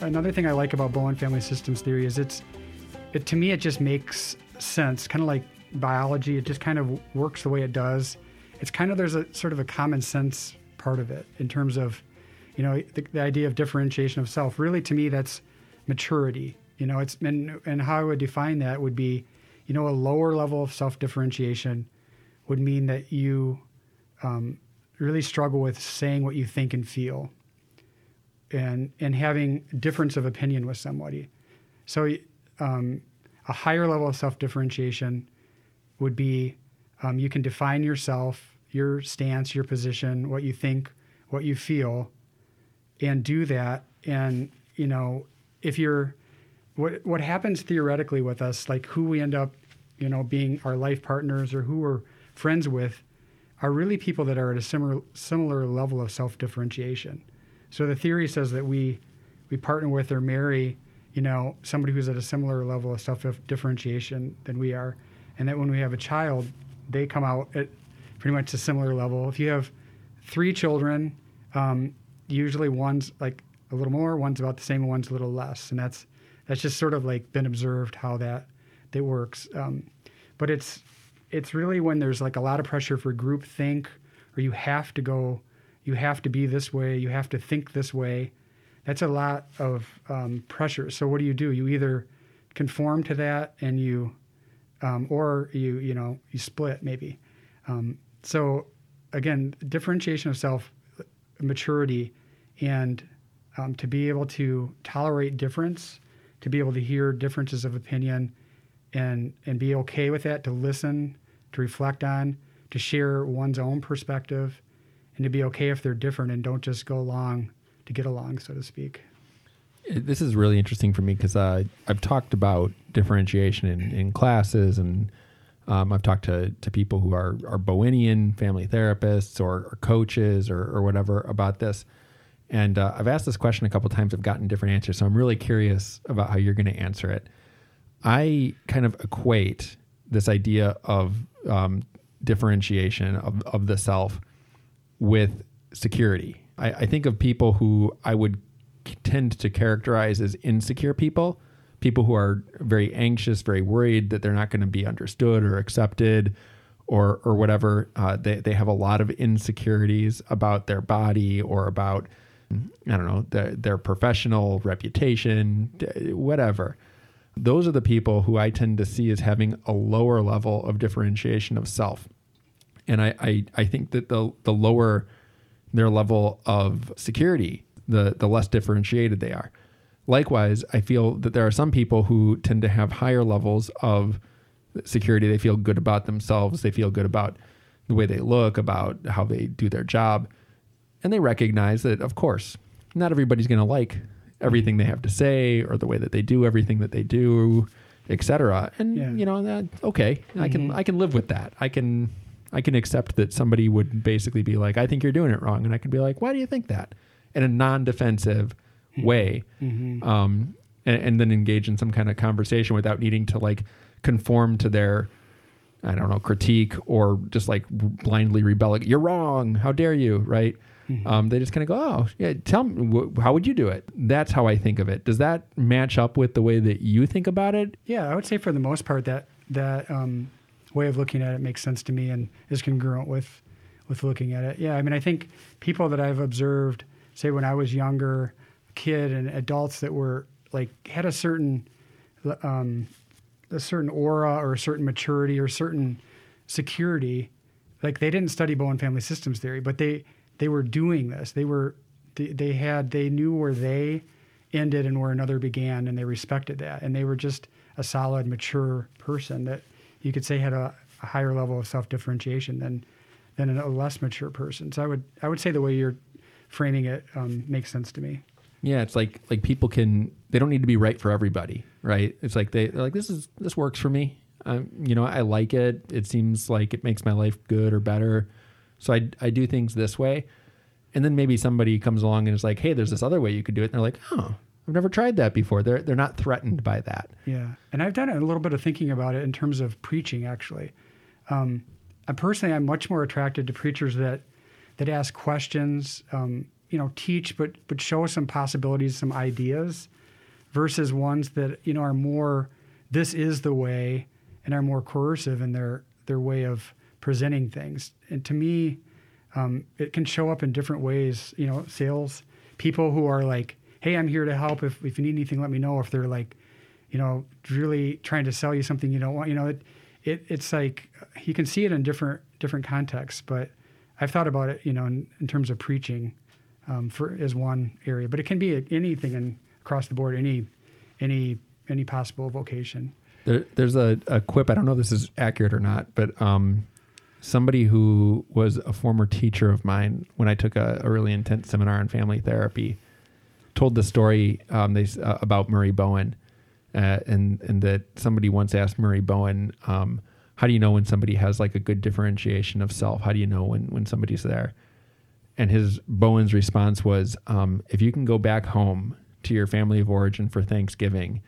Another thing I like about Bowen family systems theory is it's it to me it just makes sense, kind of like biology. It just kind of works the way it does. It's kind of there's a sort of a common sense part of it in terms of, you know, the, the idea of differentiation of self. Really, to me, that's maturity. You know, it's and and how I would define that would be, you know, a lower level of self differentiation would mean that you um, really struggle with saying what you think and feel and and having difference of opinion with somebody so um, a higher level of self differentiation would be um, you can define yourself your stance your position what you think what you feel and do that and you know if you're what what happens theoretically with us like who we end up you know being our life partners or who we're friends with are really people that are at a similar similar level of self differentiation. So the theory says that we we partner with or marry, you know, somebody who's at a similar level of self differentiation than we are, and that when we have a child, they come out at pretty much a similar level. If you have three children, um, usually one's like a little more, one's about the same, one's a little less, and that's that's just sort of like been observed how that that works. Um, but it's it's really when there's like a lot of pressure for group think or you have to go you have to be this way you have to think this way. That's a lot of um, pressure. So what do you do? You either conform to that and you um, or you you know you split maybe. Um, so again differentiation of self maturity and um, to be able to tolerate difference to be able to hear differences of opinion and and be okay with that to listen to reflect on to share one's own perspective and to be okay if they're different and don't just go along to get along so to speak this is really interesting for me because uh, I've talked about differentiation in, in classes and um, I've talked to, to people who are, are Bowenian family therapists or, or coaches or, or, whatever about this. And uh, I've asked this question a couple times. I've gotten different answers. So I'm really curious about how you're going to answer it. I kind of equate this idea of um, differentiation of, of the self with security. I, I think of people who I would tend to characterize as insecure people, people who are very anxious, very worried that they're not going to be understood or accepted or or whatever. Uh, they they have a lot of insecurities about their body or about I don't know their, their professional reputation, whatever those are the people who I tend to see as having a lower level of differentiation of self. And I, I, I think that the, the lower their level of security, the, the less differentiated they are. Likewise, I feel that there are some people who tend to have higher levels of security. They feel good about themselves, they feel good about the way they look, about how they do their job. And they recognize that, of course, not everybody's going to like everything they have to say or the way that they do everything that they do, etc. And yeah. you know that okay, mm-hmm. I can mm-hmm. I can live with that. I can I can accept that somebody would basically be like, I think you're doing it wrong, and I could be like, why do you think that? In a non-defensive mm-hmm. way, mm-hmm. um, and, and then engage in some kind of conversation without needing to like conform to their I don't know, critique or just like blindly rebel. You're wrong. How dare you? Right. Mm-hmm. Um, they just kind of go, oh, yeah, tell me, wh- how would you do it? That's how I think of it. Does that match up with the way that you think about it? Yeah, I would say for the most part that that um, way of looking at it makes sense to me and is congruent with with looking at it. Yeah, I mean, I think people that I've observed, say when I was younger, kid and adults that were like had a certain um, a certain aura or a certain maturity or certain security. Like they didn't study Bowen family systems theory, but they they were doing this. They were they, they had they knew where they ended and where another began, and they respected that. And they were just a solid, mature person that you could say had a, a higher level of self differentiation than than a less mature person. So I would I would say the way you're framing it um, makes sense to me. Yeah, it's like like people can they don't need to be right for everybody, right? It's like they, they're like this is this works for me. Um, you know, I like it. It seems like it makes my life good or better. So I, I do things this way. And then maybe somebody comes along and is like, hey, there's this other way you could do it. And they're like, oh, I've never tried that before. They're, they're not threatened by that. Yeah. And I've done a little bit of thinking about it in terms of preaching, actually. Um, I personally, I'm much more attracted to preachers that, that ask questions um, you know teach but but show some possibilities, some ideas, versus ones that you know are more this is the way and are more coercive in their their way of presenting things. And to me, um, it can show up in different ways. You know, sales people who are like, "Hey, I'm here to help. If if you need anything, let me know." If they're like, you know, really trying to sell you something you don't want, you know, it, it it's like you can see it in different different contexts. But I've thought about it, you know, in, in terms of preaching, um, for as one area. But it can be anything and across the board, any any any possible vocation. There, there's a, a quip. I don't know if this is accurate or not, but um, somebody who was a former teacher of mine when I took a, a really intense seminar on family therapy told the story um, they, uh, about Murray Bowen, uh, and and that somebody once asked Murray Bowen, um, "How do you know when somebody has like a good differentiation of self? How do you know when when somebody's there?" And his Bowen's response was, um, "If you can go back home to your family of origin for Thanksgiving."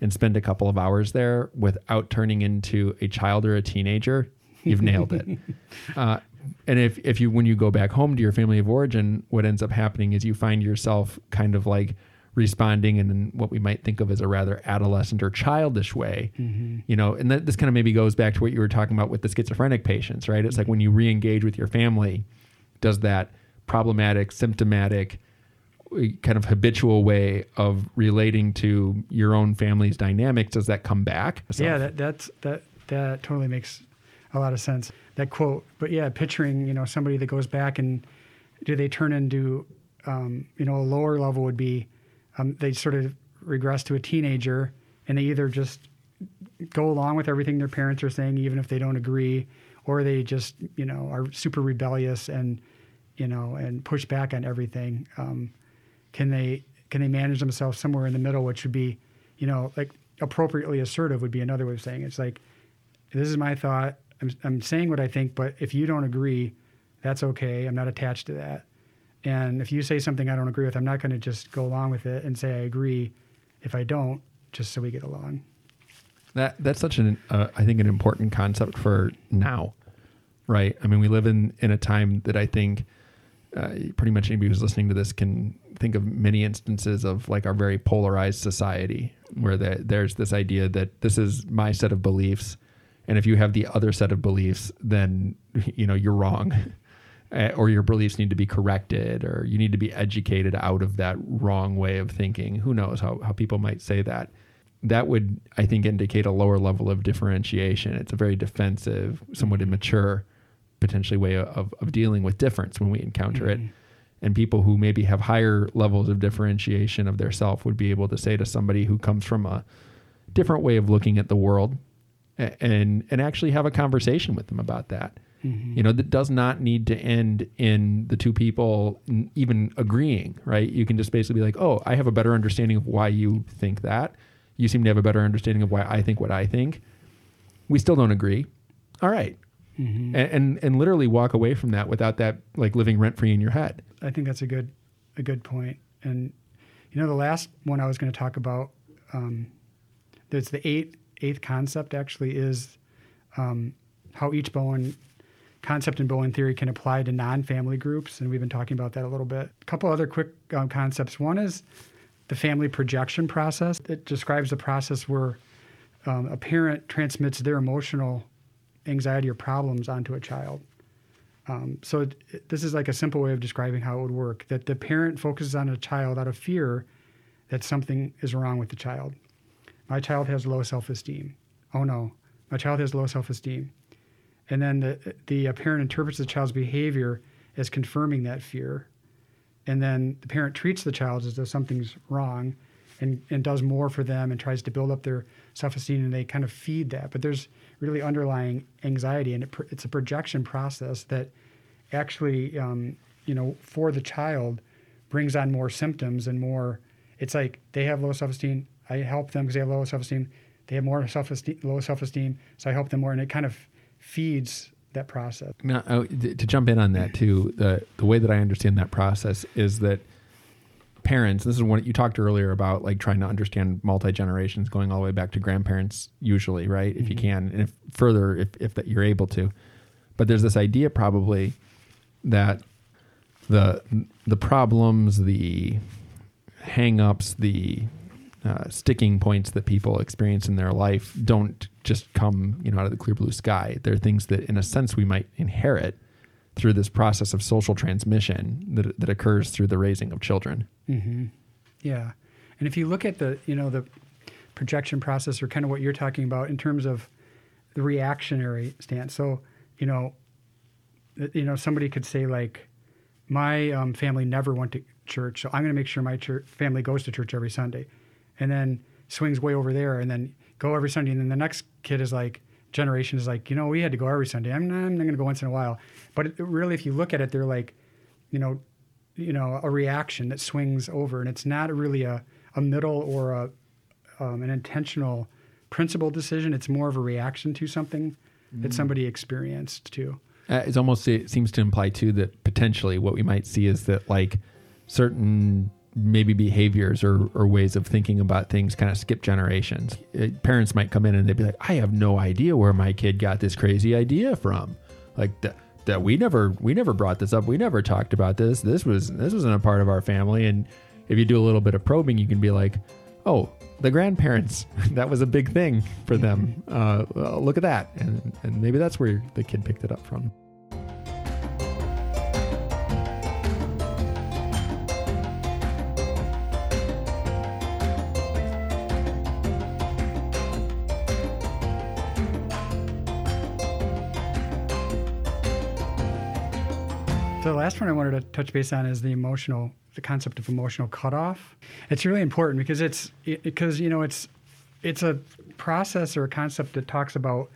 And spend a couple of hours there without turning into a child or a teenager, you've nailed it. Uh, and if, if you when you go back home to your family of origin, what ends up happening is you find yourself kind of like responding in what we might think of as a rather adolescent or childish way. Mm-hmm. You know, and that, this kind of maybe goes back to what you were talking about with the schizophrenic patients, right? It's like when you re-engage with your family, does that problematic, symptomatic, kind of habitual way of relating to your own family's dynamics does that come back so. yeah that that's that that totally makes a lot of sense that quote but yeah picturing you know somebody that goes back and do they turn into um, you know a lower level would be um, they sort of regress to a teenager and they either just go along with everything their parents are saying even if they don't agree or they just you know are super rebellious and you know and push back on everything um, can they can they manage themselves somewhere in the middle, which would be, you know, like appropriately assertive would be another way of saying it. it's like this is my thought. I'm I'm saying what I think, but if you don't agree, that's okay. I'm not attached to that. And if you say something I don't agree with, I'm not going to just go along with it and say I agree. If I don't, just so we get along. That that's such an uh, I think an important concept for now, right? I mean, we live in in a time that I think uh, pretty much anybody who's listening to this can think of many instances of like our very polarized society where the, there's this idea that this is my set of beliefs and if you have the other set of beliefs then you know you're wrong. Eh, or your beliefs need to be corrected or you need to be educated out of that wrong way of thinking. Who knows how, how people might say that. That would i think indicate a lower level of differentiation. It's a very defensive somewhat immature potentially way of, of dealing with difference when we encounter mm-hmm. it and people who maybe have higher levels of differentiation of their self would be able to say to somebody who comes from a different way of looking at the world and and actually have a conversation with them about that mm-hmm. you know that does not need to end in the two people even agreeing right you can just basically be like oh i have a better understanding of why you think that you seem to have a better understanding of why i think what i think we still don't agree all right mm-hmm. and, and, and literally walk away from that without that like living rent free in your head. I think that's a good a good point. And you know, the last one I was going to talk about, um, there's the eighth eighth concept actually is um, how each Bowen concept in Bowen theory can apply to non-family groups, and we've been talking about that a little bit. A couple other quick um, concepts. One is the family projection process. It describes the process where um, a parent transmits their emotional anxiety or problems onto a child. Um, so it, this is like a simple way of describing how it would work: that the parent focuses on a child out of fear that something is wrong with the child. My child has low self-esteem. Oh no, my child has low self-esteem. And then the the parent interprets the child's behavior as confirming that fear, and then the parent treats the child as though something's wrong, and and does more for them and tries to build up their self-esteem, and they kind of feed that. But there's really underlying anxiety, and it, it's a projection process that actually, um, you know, for the child, brings on more symptoms and more. It's like they have low self-esteem. I help them because they have low self-esteem. They have more self-esteem, low self-esteem, so I help them more, and it kind of feeds that process. Now, oh, to jump in on that too, the the way that I understand that process is that parents this is what you talked earlier about like trying to understand multi generations going all the way back to grandparents usually right if mm-hmm. you can and if further if, if that you're able to but there's this idea probably that the the problems, the hang-ups, the uh, sticking points that people experience in their life don't just come you know out of the clear blue sky. They're things that, in a sense, we might inherit through this process of social transmission that that occurs through the raising of children. Mm-hmm. Yeah, and if you look at the you know the projection process or kind of what you're talking about in terms of the reactionary stance. So you know, you know somebody could say like my um, family never went to church, so I'm going to make sure my church, family goes to church every Sunday, and then swings way over there, and then go every Sunday, and then the next kid is like generation is like, you know, we had to go every Sunday. I'm not, I'm going to go once in a while, but it, really, if you look at it, they're like, you know, you know, a reaction that swings over, and it's not really a a middle or a um, an intentional principle decision. It's more of a reaction to something mm. that somebody experienced too. Uh, it's almost it seems to imply too that potentially what we might see is that like certain maybe behaviors or, or ways of thinking about things kind of skip generations. It, parents might come in and they'd be like, I have no idea where my kid got this crazy idea from. Like that that we never we never brought this up. We never talked about this. This was this wasn't a part of our family. And if you do a little bit of probing, you can be like, oh, the grandparents, that was a big thing for them. Uh, well, look at that. And, and maybe that's where the kid picked it up from. Last one I wanted to touch base on is the emotional, the concept of emotional cutoff. It's really important because it's because you know it's it's a process or a concept that talks about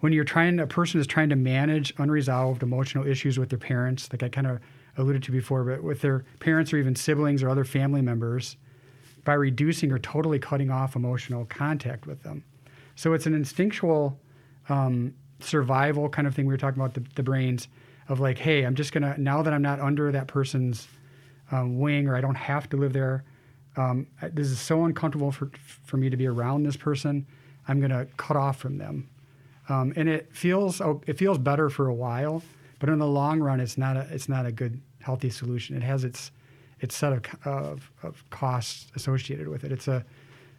when you're trying a person is trying to manage unresolved emotional issues with their parents, like I kind of alluded to before, but with their parents or even siblings or other family members, by reducing or totally cutting off emotional contact with them. So it's an instinctual um, survival kind of thing. We were talking about the, the brains of like, hey, I'm just gonna now that I'm not under that person's um, wing or I don't have to live there. Um, this is so uncomfortable for for me to be around this person. I'm gonna cut off from them, um, and it feels oh, it feels better for a while, but in the long run, it's not a it's not a good healthy solution. It has its its set of, of, of costs associated with it. It's a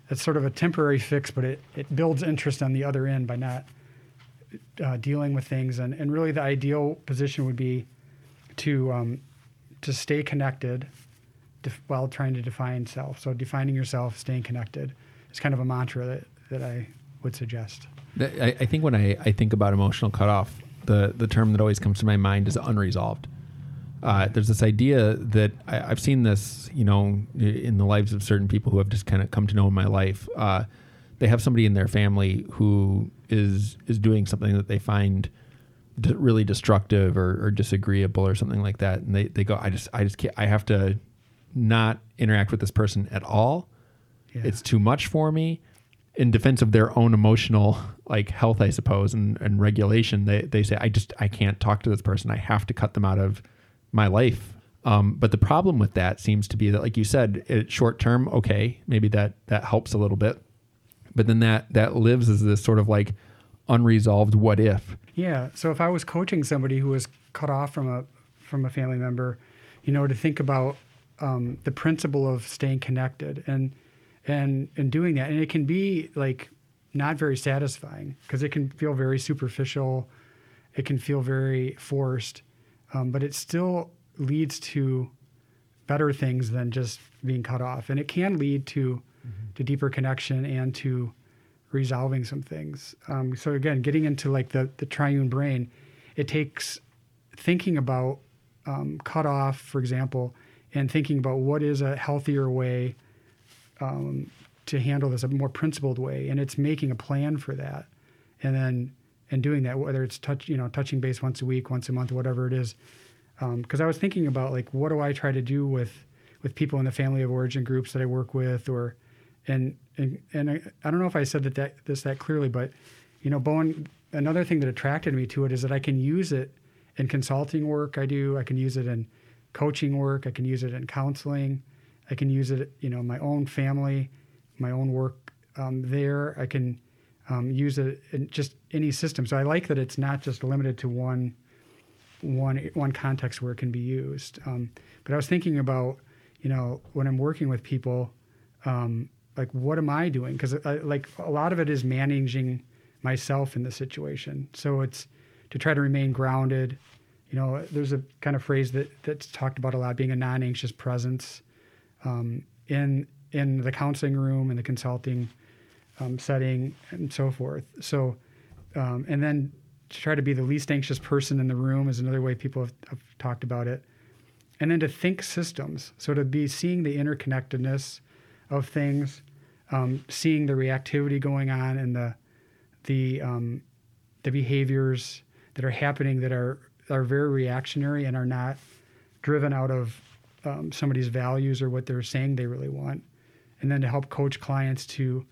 it's sort of a temporary fix, but it, it builds interest on the other end by not uh, dealing with things, and, and really the ideal position would be to um, to stay connected def- while trying to define self. So defining yourself, staying connected, is kind of a mantra that, that I would suggest. I, I think when I, I think about emotional cutoff, the the term that always comes to my mind is unresolved. Uh, there's this idea that I, have seen this, you know, in the lives of certain people who have just kind of come to know in my life. Uh, they have somebody in their family who is is doing something that they find d- really destructive or, or, disagreeable or something like that, and they, they go, I just I just can't. I have to not interact with this person at all. Yeah. It's too much for me. In defense of their own emotional like health, I suppose, and, and regulation, they they say I just I can't talk to this person. I have to cut them out of my life. Um, but the problem with that seems to be that, like you said, short term, okay, maybe that that helps a little bit but then that that lives as this sort of like unresolved what if. Yeah. So if I was coaching somebody who was cut off from a from a family member, you know, to think about um, the principle of staying connected and and and doing that, and it can be like not very satisfying because it can feel very superficial, it can feel very forced, um, but it still leads to better things than just being cut off, and it can lead to. To deeper connection and to resolving some things. Um, so again, getting into like the the triune brain, it takes thinking about um, cut off, for example, and thinking about what is a healthier way um, to handle this, a more principled way, and it's making a plan for that, and then and doing that, whether it's touch, you know, touching base once a week, once a month, whatever it is. Because um, I was thinking about like, what do I try to do with with people in the family of origin groups that I work with, or and and, and I, I, don't know if I said that, that this that clearly, but you know, Bowen. Another thing that attracted me to it is that I can use it in consulting work I do. I can use it in coaching work. I can use it in counseling. I can use it, you know, my own family, my own work um, there. I can um, use it in just any system. So I like that it's not just limited to one one one context where it can be used. Um, but I was thinking about, you know, when I'm working with people, um, like what am I doing? Because like a lot of it is managing myself in the situation. So it's to try to remain grounded. You know, there's a kind of phrase that that's talked about a lot, being a non-anxious presence um, in in the counseling room, in the consulting um, setting, and so forth. So, um, and then to try to be the least anxious person in the room is another way people have, have talked about it. And then to think systems, so to be seeing the interconnectedness of things, um, seeing the reactivity going on and the the um, the behaviors that are happening that are are very reactionary and are not driven out of um, somebody's values or what they're saying they really want, and then to help coach clients to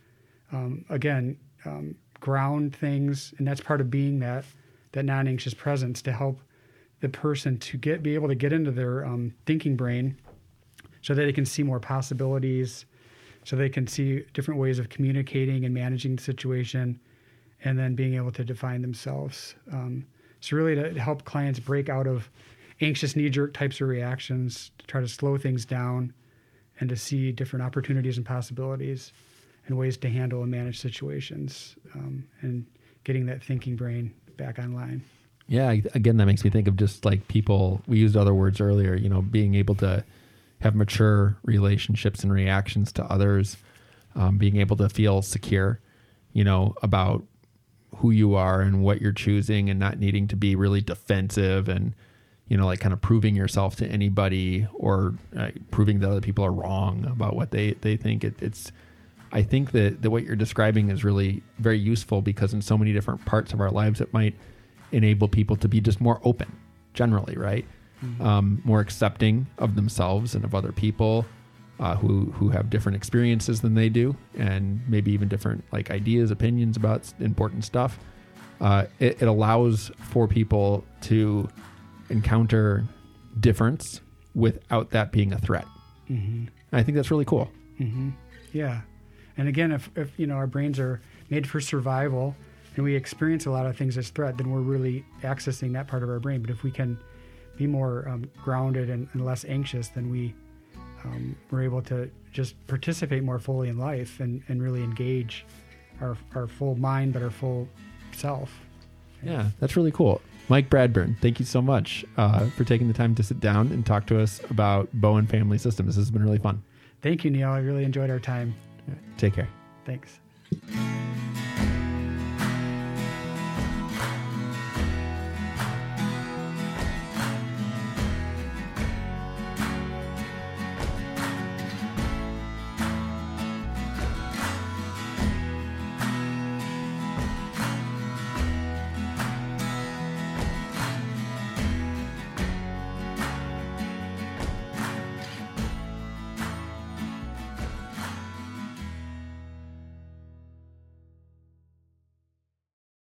um, again um, ground things, and that's part of being that that non-anxious presence to help the person to get be able to get into their um, thinking brain so that they can see more possibilities so they can see different ways of communicating and managing the situation and then being able to define themselves um, so really to help clients break out of anxious knee-jerk types of reactions to try to slow things down and to see different opportunities and possibilities and ways to handle and manage situations um, and getting that thinking brain back online. Yeah, again, that makes me think of just like people. We used other words earlier. You know, being able to have mature relationships and reactions to others, um, being able to feel secure. You know about who you are and what you're choosing, and not needing to be really defensive and you know like kind of proving yourself to anybody or uh, proving that other people are wrong about what they they think. It, it's I think that, that what you're describing is really very useful because in so many different parts of our lives, it might enable people to be just more open, generally, right? Mm-hmm. Um, more accepting of themselves and of other people uh, who who have different experiences than they do, and maybe even different like ideas, opinions about important stuff. Uh, it, it, allows for people to encounter difference without that being a threat. Mm-hmm. I think that's really cool. Mm-hmm. Yeah, and again, if, if you know our brains are made for survival and we experience a lot of things as threat, then we're really accessing that part of our brain. But if we can be more um, grounded and, and, less anxious, then we um, we're able to just participate more fully in life and, and really engage our, our full mind, but our full self. Yeah, that's really cool. Mike Bradburn, thank you so much uh, for taking the time to sit down and talk to us about Bowen Family Systems. This has been really fun. Thank you, Neil. I really enjoyed our time. Take care. Thanks.